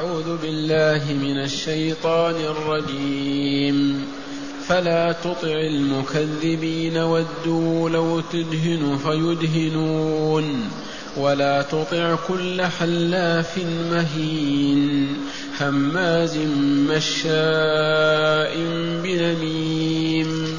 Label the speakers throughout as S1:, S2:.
S1: أعوذ بالله من الشيطان الرجيم. فلا تطع المكذبين ودوا لو تدهن فيدهنون. ولا تطع كل حلاف مهين. هماز مشاء بنميم.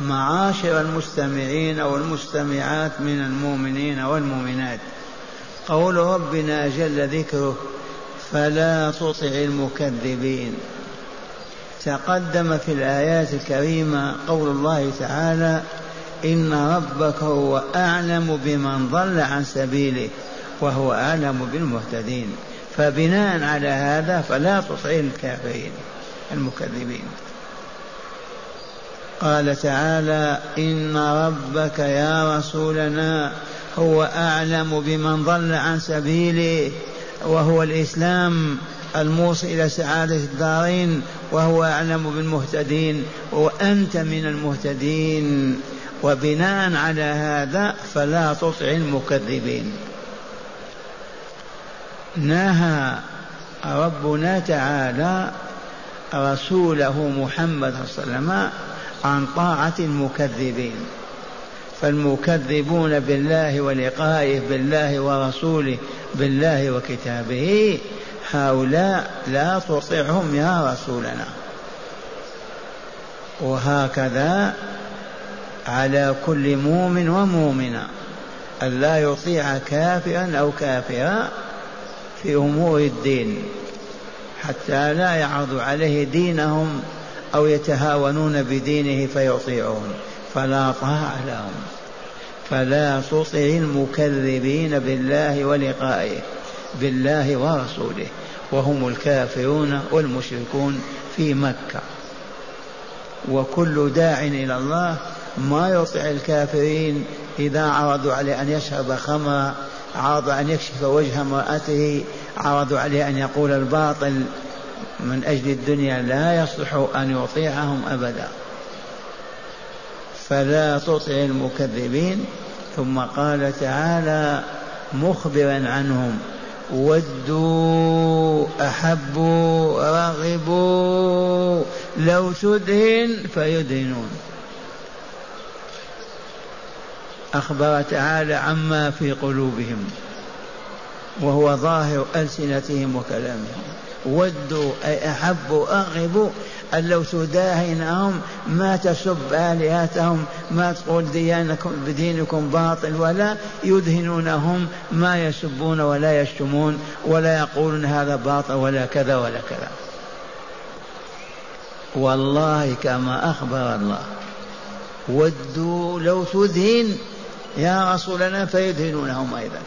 S2: معاشر المستمعين والمستمعات من المؤمنين والمؤمنات. قول ربنا جل ذكره فلا تطع المكذبين. تقدم في الآيات الكريمة قول الله تعالى إن ربك هو أعلم بمن ضل عن سبيله وهو أعلم بالمهتدين. فبناء على هذا فلا تطع الكافرين المكذبين. قال تعالى إن ربك يا رسولنا هو أعلم بمن ضل عن سبيله وهو الإسلام الموصل إلى سعادة الدارين وهو أعلم بالمهتدين وأنت من المهتدين وبناء على هذا فلا تطع المكذبين. نهى ربنا تعالى رسوله محمد صلى الله عليه وسلم عن طاعة المكذبين. فالمكذبون بالله ولقائه بالله ورسوله بالله وكتابه هؤلاء لا تطعهم يا رسولنا. وهكذا على كل مؤمن ومؤمنة. أن لا يطيع كافرا أو كافرا في أمور الدين حتى لا يعرض عليه دينهم أو يتهاونون بدينه فيطيعون. فلا طاعة لهم. فلا تطع المكذبين بالله ولقائه بالله ورسوله. وهم الكافرون والمشركون في مكة. وكل داع إلى الله ما يطع الكافرين إذا عرضوا عليه أن يشرب خمرا عرضوا أن يكشف وجه امرأته عرضوا عليه أن يقول الباطل. من أجل الدنيا لا يصلح أن يطيعهم أبدا. فلا تطع المكذبين. ثم قال تعالى مخبرا عنهم. ودوا أحبوا رغبوا. لو تدهن فيدهنون. أخبر تعالى عما في قلوبهم. وهو ظاهر ألسنتهم وكلامهم. ودوا أي أحبوا أرغبوا أن لو تداهنهم ما تسب آلهتهم ما تقول ديانكم بدينكم باطل ولا يدهنونهم ما يسبون ولا يشتمون ولا يقولون هذا باطل ولا كذا ولا كذا. والله كما أخبر الله. ودوا لو تدهن يا رسولنا فيدهنونهم أيضا.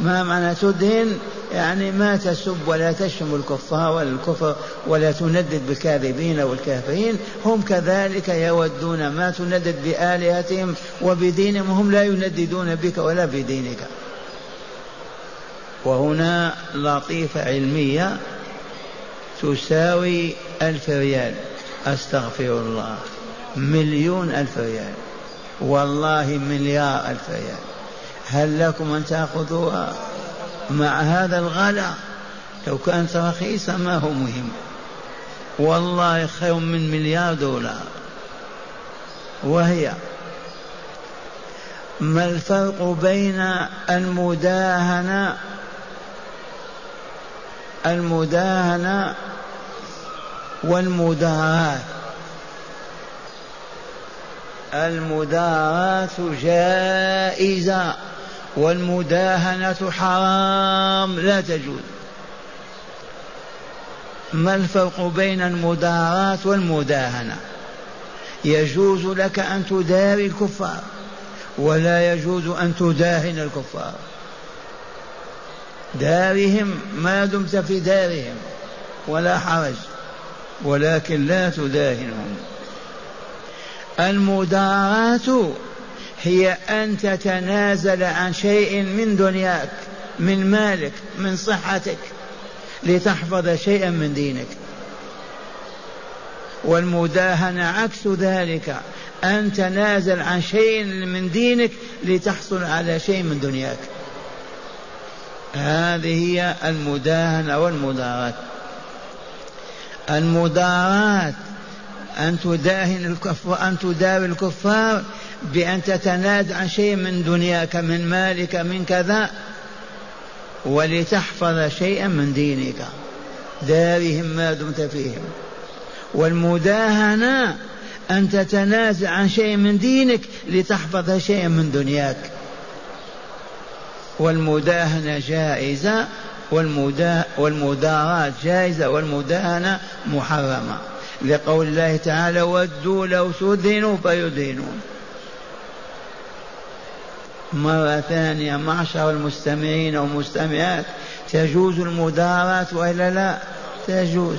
S2: ما معنى تدهن؟ يعني ما تسب ولا تشتم الكفار ولا الكفر ولا تندد بالكاذبين والكافرين هم كذلك يودون ما تندد بآلهتهم وبدينهم هم لا ينددون بك ولا بدينك. وهنا لطيفة علمية تساوي ألف ريال. أستغفر الله. مليون ألف ريال. والله مليار ألف ريال. هل لكم أن تأخذوها مع هذا الغلا؟ لو كانت رخيصة ما هو مهم. والله خير من مليار دولار. وهي ما الفرق بين المداهنة المداهنة والمداراة المداراة جائزة. والمداهنة حرام لا تجوز. ما الفرق بين المداراة والمداهنة؟ يجوز لك أن تداري الكفار ولا يجوز أن تداهن الكفار. دارهم ما دمت في دارهم ولا حرج ولكن لا تداهنهم. المداراة هي أن تتنازل عن شيء من دنياك من مالك من صحتك لتحفظ شيئا من دينك. والمداهنة عكس ذلك أن تنازل عن شيء من دينك لتحصل على شيء من دنياك. هذه هي المداهنة والمداراة المداراة أن تداهن الكفار أن تداوي الكفار بأن تتنازع عن شيء من دنياك من مالك من كذا ولتحفظ شيئا من دينك. دارهم ما دمت فيهم. والمداهنة أن تتنازع عن شيء من دينك لتحفظ شيئا من دنياك. والمداهنة جائزة والمدا والمداراة جائزة والمداهنة محرمة. لقول الله تعالى ودوا لو تدهنوا فيدهنون مرة ثانية معشر المستمعين والمستمعات تجوز المداراة وإلا لا؟ تجوز.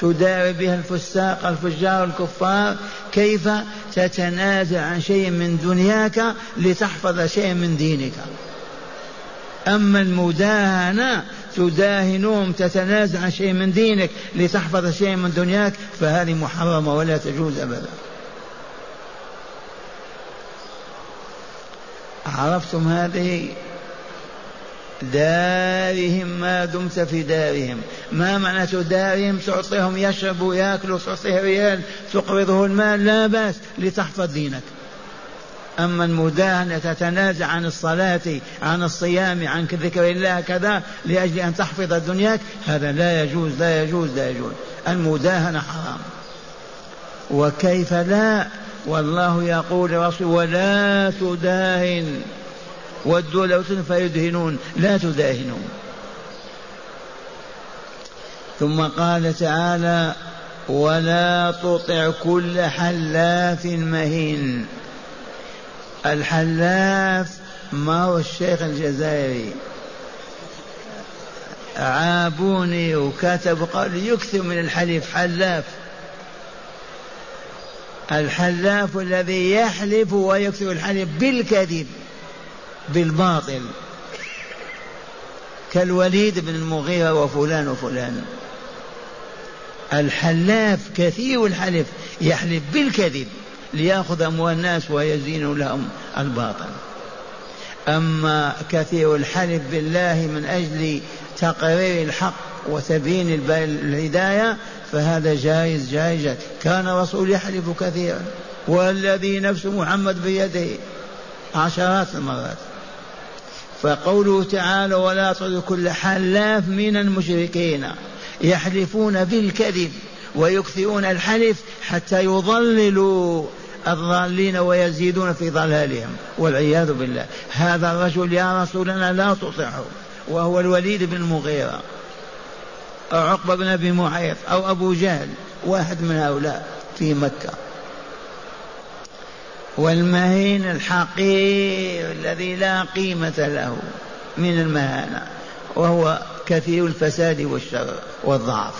S2: تداوي بها الفساق الفجار الكفار. كيف؟ تتنازع عن شيء من دنياك لتحفظ شيء من دينك. أما المداهنة تداهنهم تتنازع عن شيء من دينك لتحفظ شيء من دنياك فهذه محرمة ولا تجوز أبدا. عرفتم هذه؟ دارهم ما دمت في دارهم. ما معنى دارهم تعطيهم يشربوا يأكلوا تعطيه ريال تقرضه المال لا بأس لتحفظ دينك. أما المداهنة تتنازع عن الصلاة عن الصيام عن ذكر الله كذا لأجل أن تحفظ دنياك هذا لا يجوز لا يجوز لا يجوز. المداهنة حرام. وكيف لا؟ والله يقول لرسول ولا تداهن. ودوا لو فيدهنون. لا تداهنون. ثم قال تعالى ولا تطع كل حلاف مهين. الحلاف ما هو الشيخ الجزائري؟ عابوني وكتب قال يكثر من الحليف حلاف. الحلاف الذي يحلف ويكثر الحلف بالكذب بالباطل. كالوليد بن المغيرة وفلان وفلان. الحلاف كثير الحلف يحلف بالكذب. ليأخذ أموال الناس ويزين لهم الباطل. أما كثير الحلف بالله من أجل تقرير الحق وتبيين الهداية فهذا جائز جائز. كان الرسول يحلف كثيرا. والذي نفس محمد بيده عشرات المرات. فقوله تعالى ولا تطع كل حلاف من المشركين يحلفون بالكذب ويكثرون الحلف حتى يضللوا الضالين ويزيدون في ضلالهم والعياذ بالله. هذا الرجل يا رسولنا لا تطعه وهو الوليد بن المغيرة أو عقبة بن أبي معيط أو أبو جهل واحد من هؤلاء في مكة. والمهين الحقير الذي لا قيمة له من المهانة وهو كثير الفساد والشر والضعف.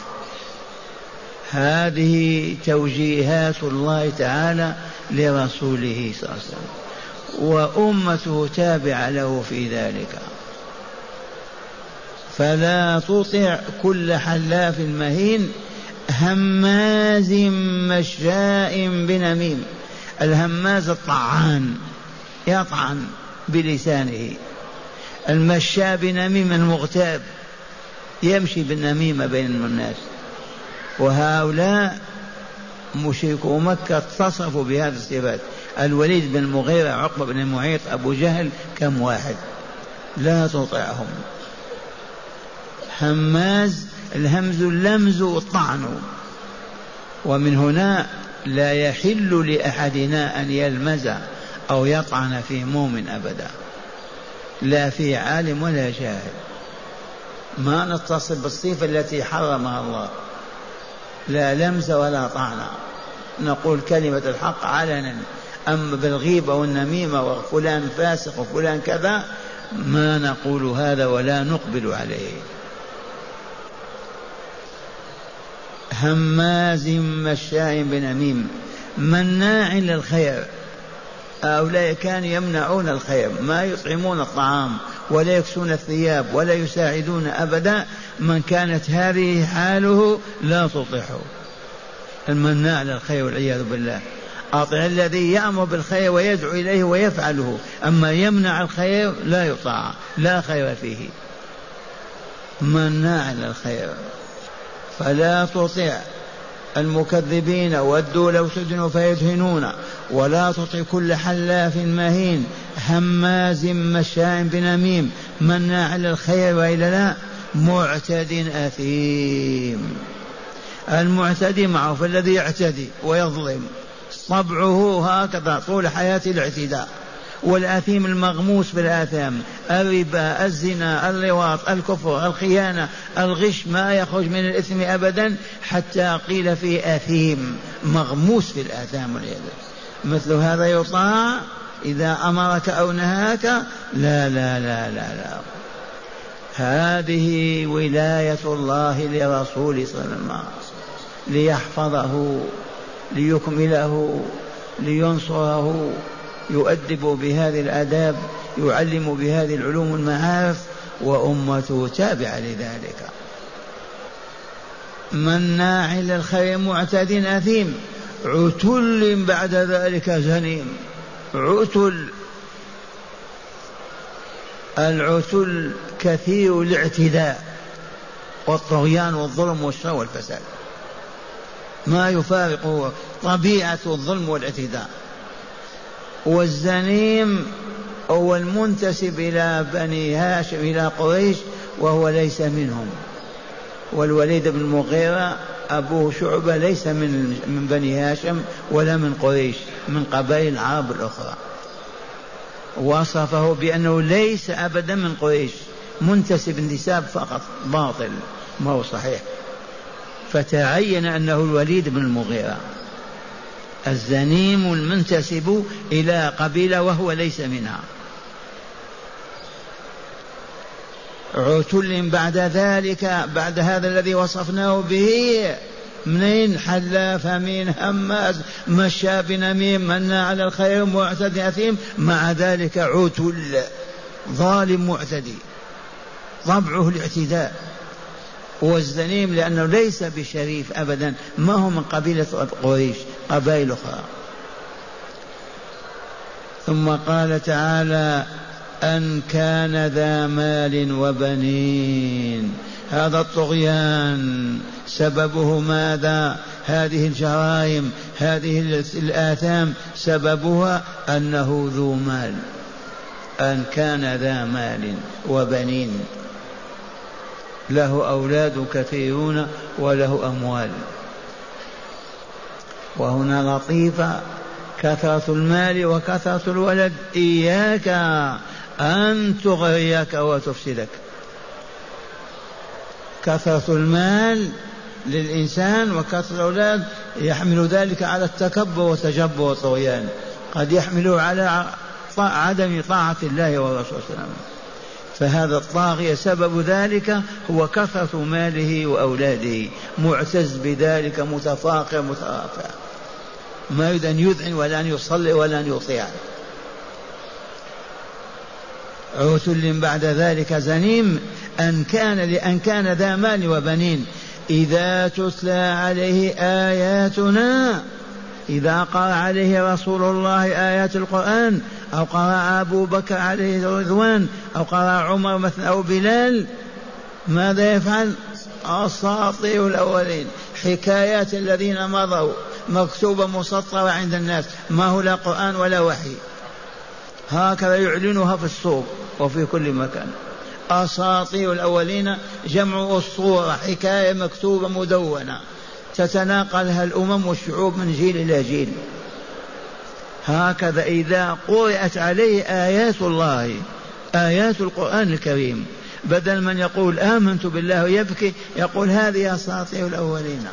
S2: هذه توجيهات الله تعالى لرسوله صلى الله عليه وسلم. وأمته تابعة له في ذلك. فلا تطع كل حلاف مهين هماز مشاء بنميم. الهماز الطعان يطعن بلسانه. المشاء بنميم المغتاب يمشي بالنميمة بين الناس. وهؤلاء مشركو مكة اتصفوا بهذه الصفات الوليد بن المغيرة عقبة بن المعيط أبو جهل كم واحد؟ لا تطعهم. هماز الهمز اللمز والطعن ومن هنا لا يحل لأحدنا أن يلمز أو يطعن في مؤمن أبدا. لا في عالم ولا جاهل ما نتصل بالصفة التي حرمها الله. لا لمز ولا طعن. نقول كلمة الحق علنا. أما بالغيبة والنميمة وفلان فاسق وفلان كذا ما نقول هذا ولا نقبل عليه. هماز مشاء بنميم. مناع للخير. هؤلاء كانوا يمنعون الخير ما يطعمون الطعام ولا يكسون الثياب ولا يساعدون أبدا. من كانت هذه حاله لا تطيعه المناع للخير والعياذ بالله. أطع الذي يأمر بالخير ويدعو إليه ويفعله. أما يمنع الخير لا يطاع لا خير فيه. مناع للخير فلا تطع المكذبين ودوا لو تدهنوا فيدهنون. ولا تطع كل حلاف مهين هماز مشاء بنميم. مناع للخير وإلا لا معتد أثيم. المعتدي معروف الذي يعتدي ويظلم طبعه هكذا طول حياته الاعتداء. والآثيم المغموس بالآثام الربا الزنا اللواط الكفر الخيانة الغش ما يخرج من الإثم أبدا حتى قيل في أثيم مغموس في الآثام والعياذ مثل هذا يطاع إذا أمرك أو نهاك. لا لا لا لا لا. هذه ولاية الله لرسول صلى الله عليه وسلم. ليحفظه ليكمله لينصره يؤدب بهذه الآداب يعلم بهذه العلوم المعارف وأمته تابعة لذلك. مناع للخير معتد أثيم عتل بعد ذلك زنيم عتل العتل كثير الاعتداء والطغيان والظلم والشر والفساد. ما يفارقه طبيعة الظلم والاعتداء. والزنيم هو المنتسب إلى بني هاشم إلى قريش وهو ليس منهم. والوليد بن المغيرة أبوه شعبة ليس من من بني هاشم ولا من قريش من قبائل العرب الأخرى. وصفه بأنه ليس أبدا من قريش منتسب انتساب فقط باطل ما هو صحيح. فتعين أنه الوليد بن المغيرة. الزنيم المنتسب إلى قبيلة وهو ليس منها. عتل بعد ذلك بعد هذا الذي وصفناه به منين حلاف امين هماز مشى بنميم منى على الخير معتدي أثيم مع ذلك عتل ظالم معتدي. طبعه الاعتداء. والزنيم لأنه ليس بشريف أبدا. ما هو من قبيلة قريش؟ قبائل أخرى. ثم قال تعالى أن كان ذا مال وبنين. هذا الطغيان. سببه ماذا؟ هذه الجرائم هذه الآثام. سببها أنه ذو مال. أن كان ذا مال وبنين. له أولاد كثيرون وله أموال. وهنا لطيفة كثرة المال وكثرة الولد إياك أن تغريك وتفسدك. كثرة المال للإنسان وكثرة الأولاد يحمل ذلك على التكبر والتجبر والطغيان. قد يحمله على عدم طاعة الله والرسول صلى الله عليه وسلم. فهذا الطاغية سبب ذلك هو كثرة ماله وأولاده. معتز بذلك متفاخر مترافع. ما يريد أن يذعن ولا أن يصلي ولا أن يطيع. عتل بعد ذلك زنيم أن كان لأن كان ذا مال وبنين. إذا تتلى عليه آياتنا إذا قرأ عليه رسول الله آيات القرآن أو قرأ أبو بكر عليه رضوان أو قرأ عمر مثلا أو بلال. ماذا يفعل؟ أساطير الأولين. حكايات الذين مضوا. مكتوبة مسطرة عند الناس. ما هو لا قرآن ولا وحي. هكذا يعلنها في السوق وفي كل مكان. أساطير الأولين جمع أسطورة. حكاية مكتوبة مدونة. تتناقلها الأمم والشعوب من جيل إلى جيل. هكذا إذا قرأت عليه آيات الله آيات القرآن الكريم. بدل من يقول آمنت بالله ويبكي يقول هذه أساطير الأولين.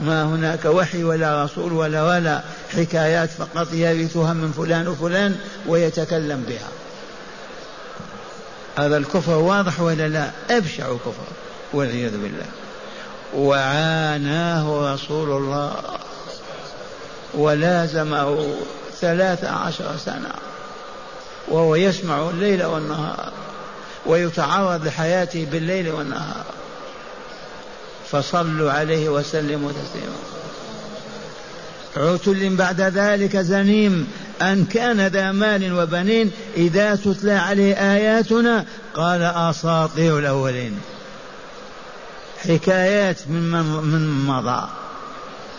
S2: ما هناك وحي ولا رسول ولا ولا حكايات فقط يرثها من فلان وفلان ويتكلم بها. هذا الكفر واضح ولا لا؟ أبشع كفر والعياذ بالله. وعاناه رسول الله. ولازمه ثلاث عشر سنة وهو يسمع الليل والنهار ويتعرض لحياته بالليل والنهار. فصلوا عليه وسلموا تسليما. عتل بعد ذلك زنيم أن كان ذا مال وبنين إذا تتلى عليه آياتنا قال أساطير الأولين. حكايات من من مضى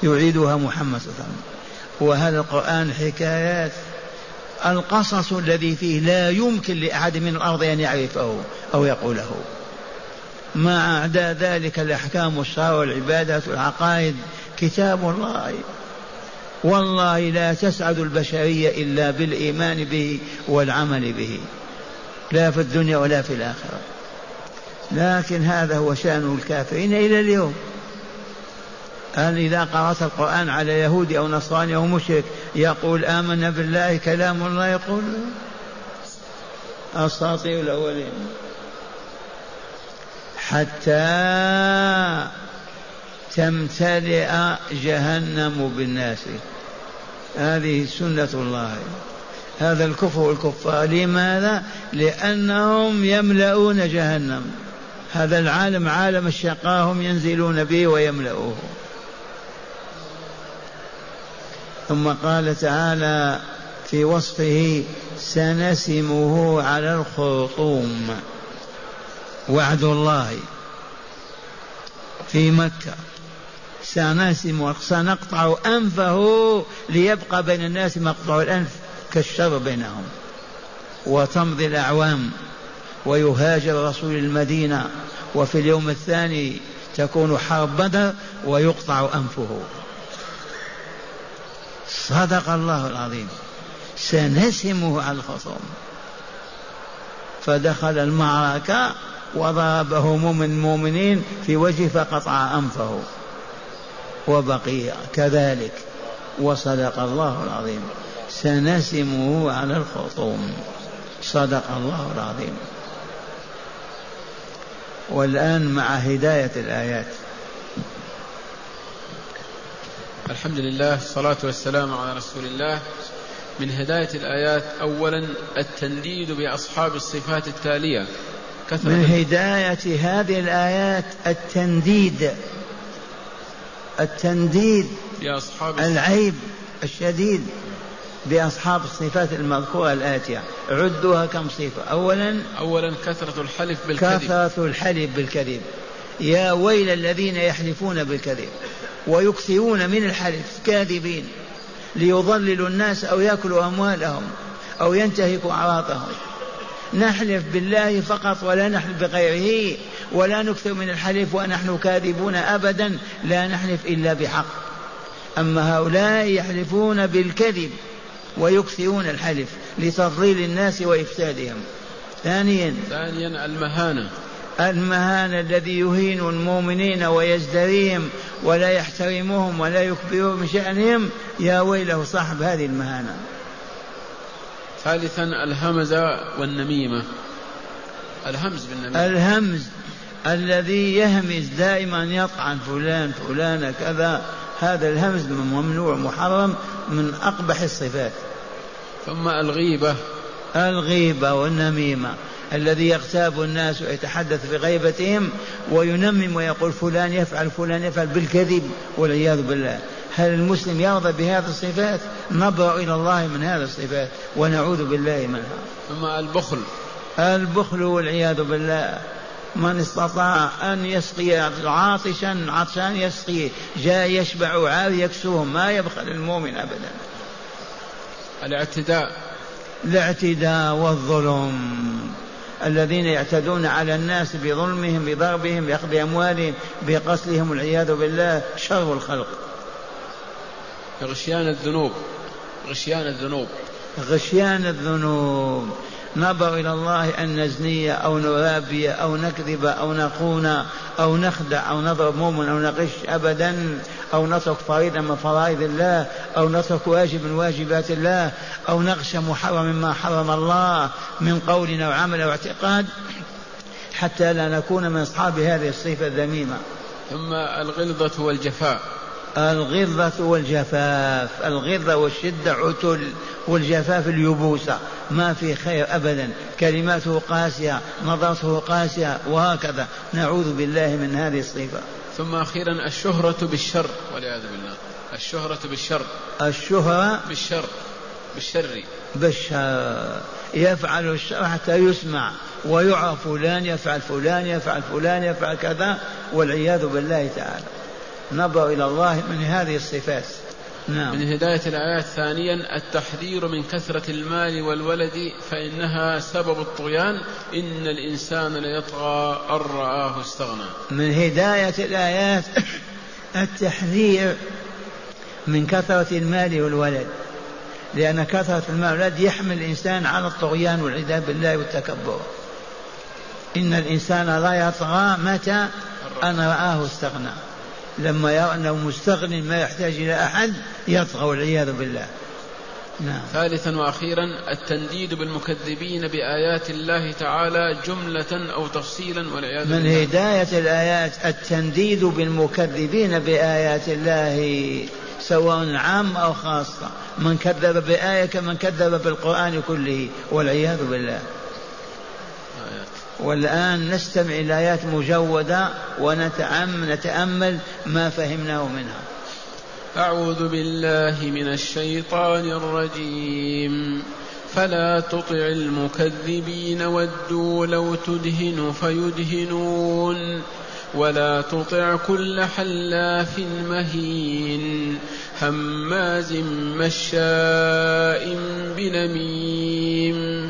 S2: يعيدها محمد صلى الله عليه وسلم. وهذا القرآن حكايات. القصص الذي فيه لا يمكن لأحد من الأرض أن يعرفه أو يقوله. مع أعداء ذلك الأحكام والشرع والعبادات والعقائد كتاب الله. والله لا تسعد البشرية إلا بالإيمان به والعمل به. لا في الدنيا ولا في الآخرة. لكن هذا هو شأن الكافرين إلى اليوم. هل إذا قرأت القرآن على يهودي أو نصراني أو مشرك يقول آمنا بالله كلام الله يقول أساطير الأولين. حتى تمتلئ جهنم بالناس. هذه سنة الله. هذا الكفر والكفار لماذا؟ لأنهم يملؤون جهنم. هذا العالم عالم الشقاء هم ينزلون به ويملؤوه ثم قال تعالى في وصفه سنسمه على الخرطوم. وعد الله في مكة. سنسم سنقطع أنفه ليبقى بين الناس مقطع الأنف كالشر بينهم. وتمضي الأعوام ويهاجر رسول المدينة. وفي اليوم الثاني تكون حرب بدر ويقطع أنفه. صدق الله العظيم. سنسمه على الخصوم. فدخل المعركة وضربه من المؤمنين في وجهه فقطع أنفه. وبقي كذلك. وصدق الله العظيم. سنسمه على الخصوم. صدق الله العظيم. والآن مع هداية الآيات.
S1: الحمد لله الصلاة والسلام على رسول الله. من هداية الآيات أولا التنديد بأصحاب الصفات التالية.
S2: كثرة من هداية هذه الآيات التنديد. التنديد بأصحاب العيب الشديد بأصحاب الصفات المذكورة الآتية. عدوها كم صفة؟ أولا
S1: أولا كثرة الحلف بالكذب.
S2: كثرة الحلف بالكذب. يا ويل الذين يحلفون بالكذب. ويكثرون من الحلف كاذبين ليضللوا الناس أو يأكلوا أموالهم أو ينتهكوا أعراضهم نحلف بالله فقط ولا نحلف بغيره ولا نكثر من الحلف ونحن كاذبون أبدا لا نحلف إلا بحق. أما هؤلاء يحلفون بالكذب ويكثرون الحلف لتضليل الناس وإفسادهم. ثانيا.
S1: ثانيا المهانة.
S2: المهانة الذي يهين المؤمنين ويزدريهم ولا يحترمهم ولا يكبرهم من شأنهم يا ويله صاحب هذه المهانة.
S1: ثالثا الهمزة والنميمة. الهمز بالنميمة.
S2: الهمز الذي يهمز دائما يطعن فلان فلان كذا. هذا الهمز ممنوع محرم من أقبح الصفات.
S1: ثم الغيبة.
S2: الغيبة والنميمة. الذي يغتاب الناس ويتحدث بغيبتهم وينمم ويقول فلان يفعل فلان يفعل بالكذب والعياذ بالله. هل المسلم يرضى بهذه الصفات؟ نبرأ إلى الله من هذه الصفات ونعوذ بالله منها.
S1: ثم البخل.
S2: البخل والعياذ بالله. من استطاع أن يسقي عاطشا عطشان يسقي جاء يشبع عاري يكسوهم ما يبخل المؤمن أبدا.
S1: الاعتداء.
S2: الاعتداء والظلم. الذين يعتدون على الناس بظلمهم بضربهم بأخذ أموالهم بقتلهم والعياذ بالله. شر الخلق.
S1: غشيان الذنوب. غشيان الذنوب.
S2: غشيان الذنوب. نظر إلى الله أن نزني أو نرابي أو نكذب أو نخون أو نخدع أو نضرب مؤمن أو نغش أبدا أو نترك فريضة من فرائض الله أو نترك واجب من واجبات الله أو نغش محرم مما حرم الله من قول أو عمل أو اعتقاد حتى لا نكون من أصحاب هذه الصفة الذميمة.
S1: ثم الغلظة والجفاء.
S2: الغلظة والجفاف. الغلظة والشدة عتل والجفاف اليبوسة. ما في خير أبدا. كلماته قاسية نظرته قاسية وهكذا. نعوذ بالله من هذه الصفة
S1: ثم أخيرا الشهرة بالشر والعياذ بالله. الشهرة بالشر.
S2: الشهرة
S1: بالشر. بالشر.
S2: بالشر. يفعل الشر حتى يسمع. ويعرف فلان يفعل فلان يفعل فلان يفعل كذا. والعياذ بالله تعالى. نظر إلى الله من هذه الصفات.
S1: نعم. من هداية الآيات ثانيا التحذير من كثرة المال والولد فإنها سبب الطغيان. إن الإنسان ليطغى أن رآه استغنى.
S2: من هداية الآيات التحذير من كثرة المال والولد. لأن كثرة المال والولد يحمل الإنسان على الطغيان والعياذ بالله والتكبر. إن الإنسان لا يطغى متى أن رآه استغنى. لما يرى أنه مستغن ما يحتاج إلى أحد يطغى والعياذ بالله
S1: نعم. ثالثا وأخيرا التنديد بالمكذبين بآيات الله تعالى جملة أو تفصيلا والعياذ
S2: من بالله. هداية الآيات التنديد بالمكذبين بآيات الله سواء عام أو خاصة من كذب بآية كمن كذب بالقرآن كله والعياذ بالله والآن نستمع إلى آيات مجودة ونتأمل ما فهمناه منها.
S1: أعوذ بالله من الشيطان الرجيم. فلا تطع المكذبين ودوا لو تدهن فيدهنون. ولا تطع كل حلاف مهين. هماز مشاء بنميم.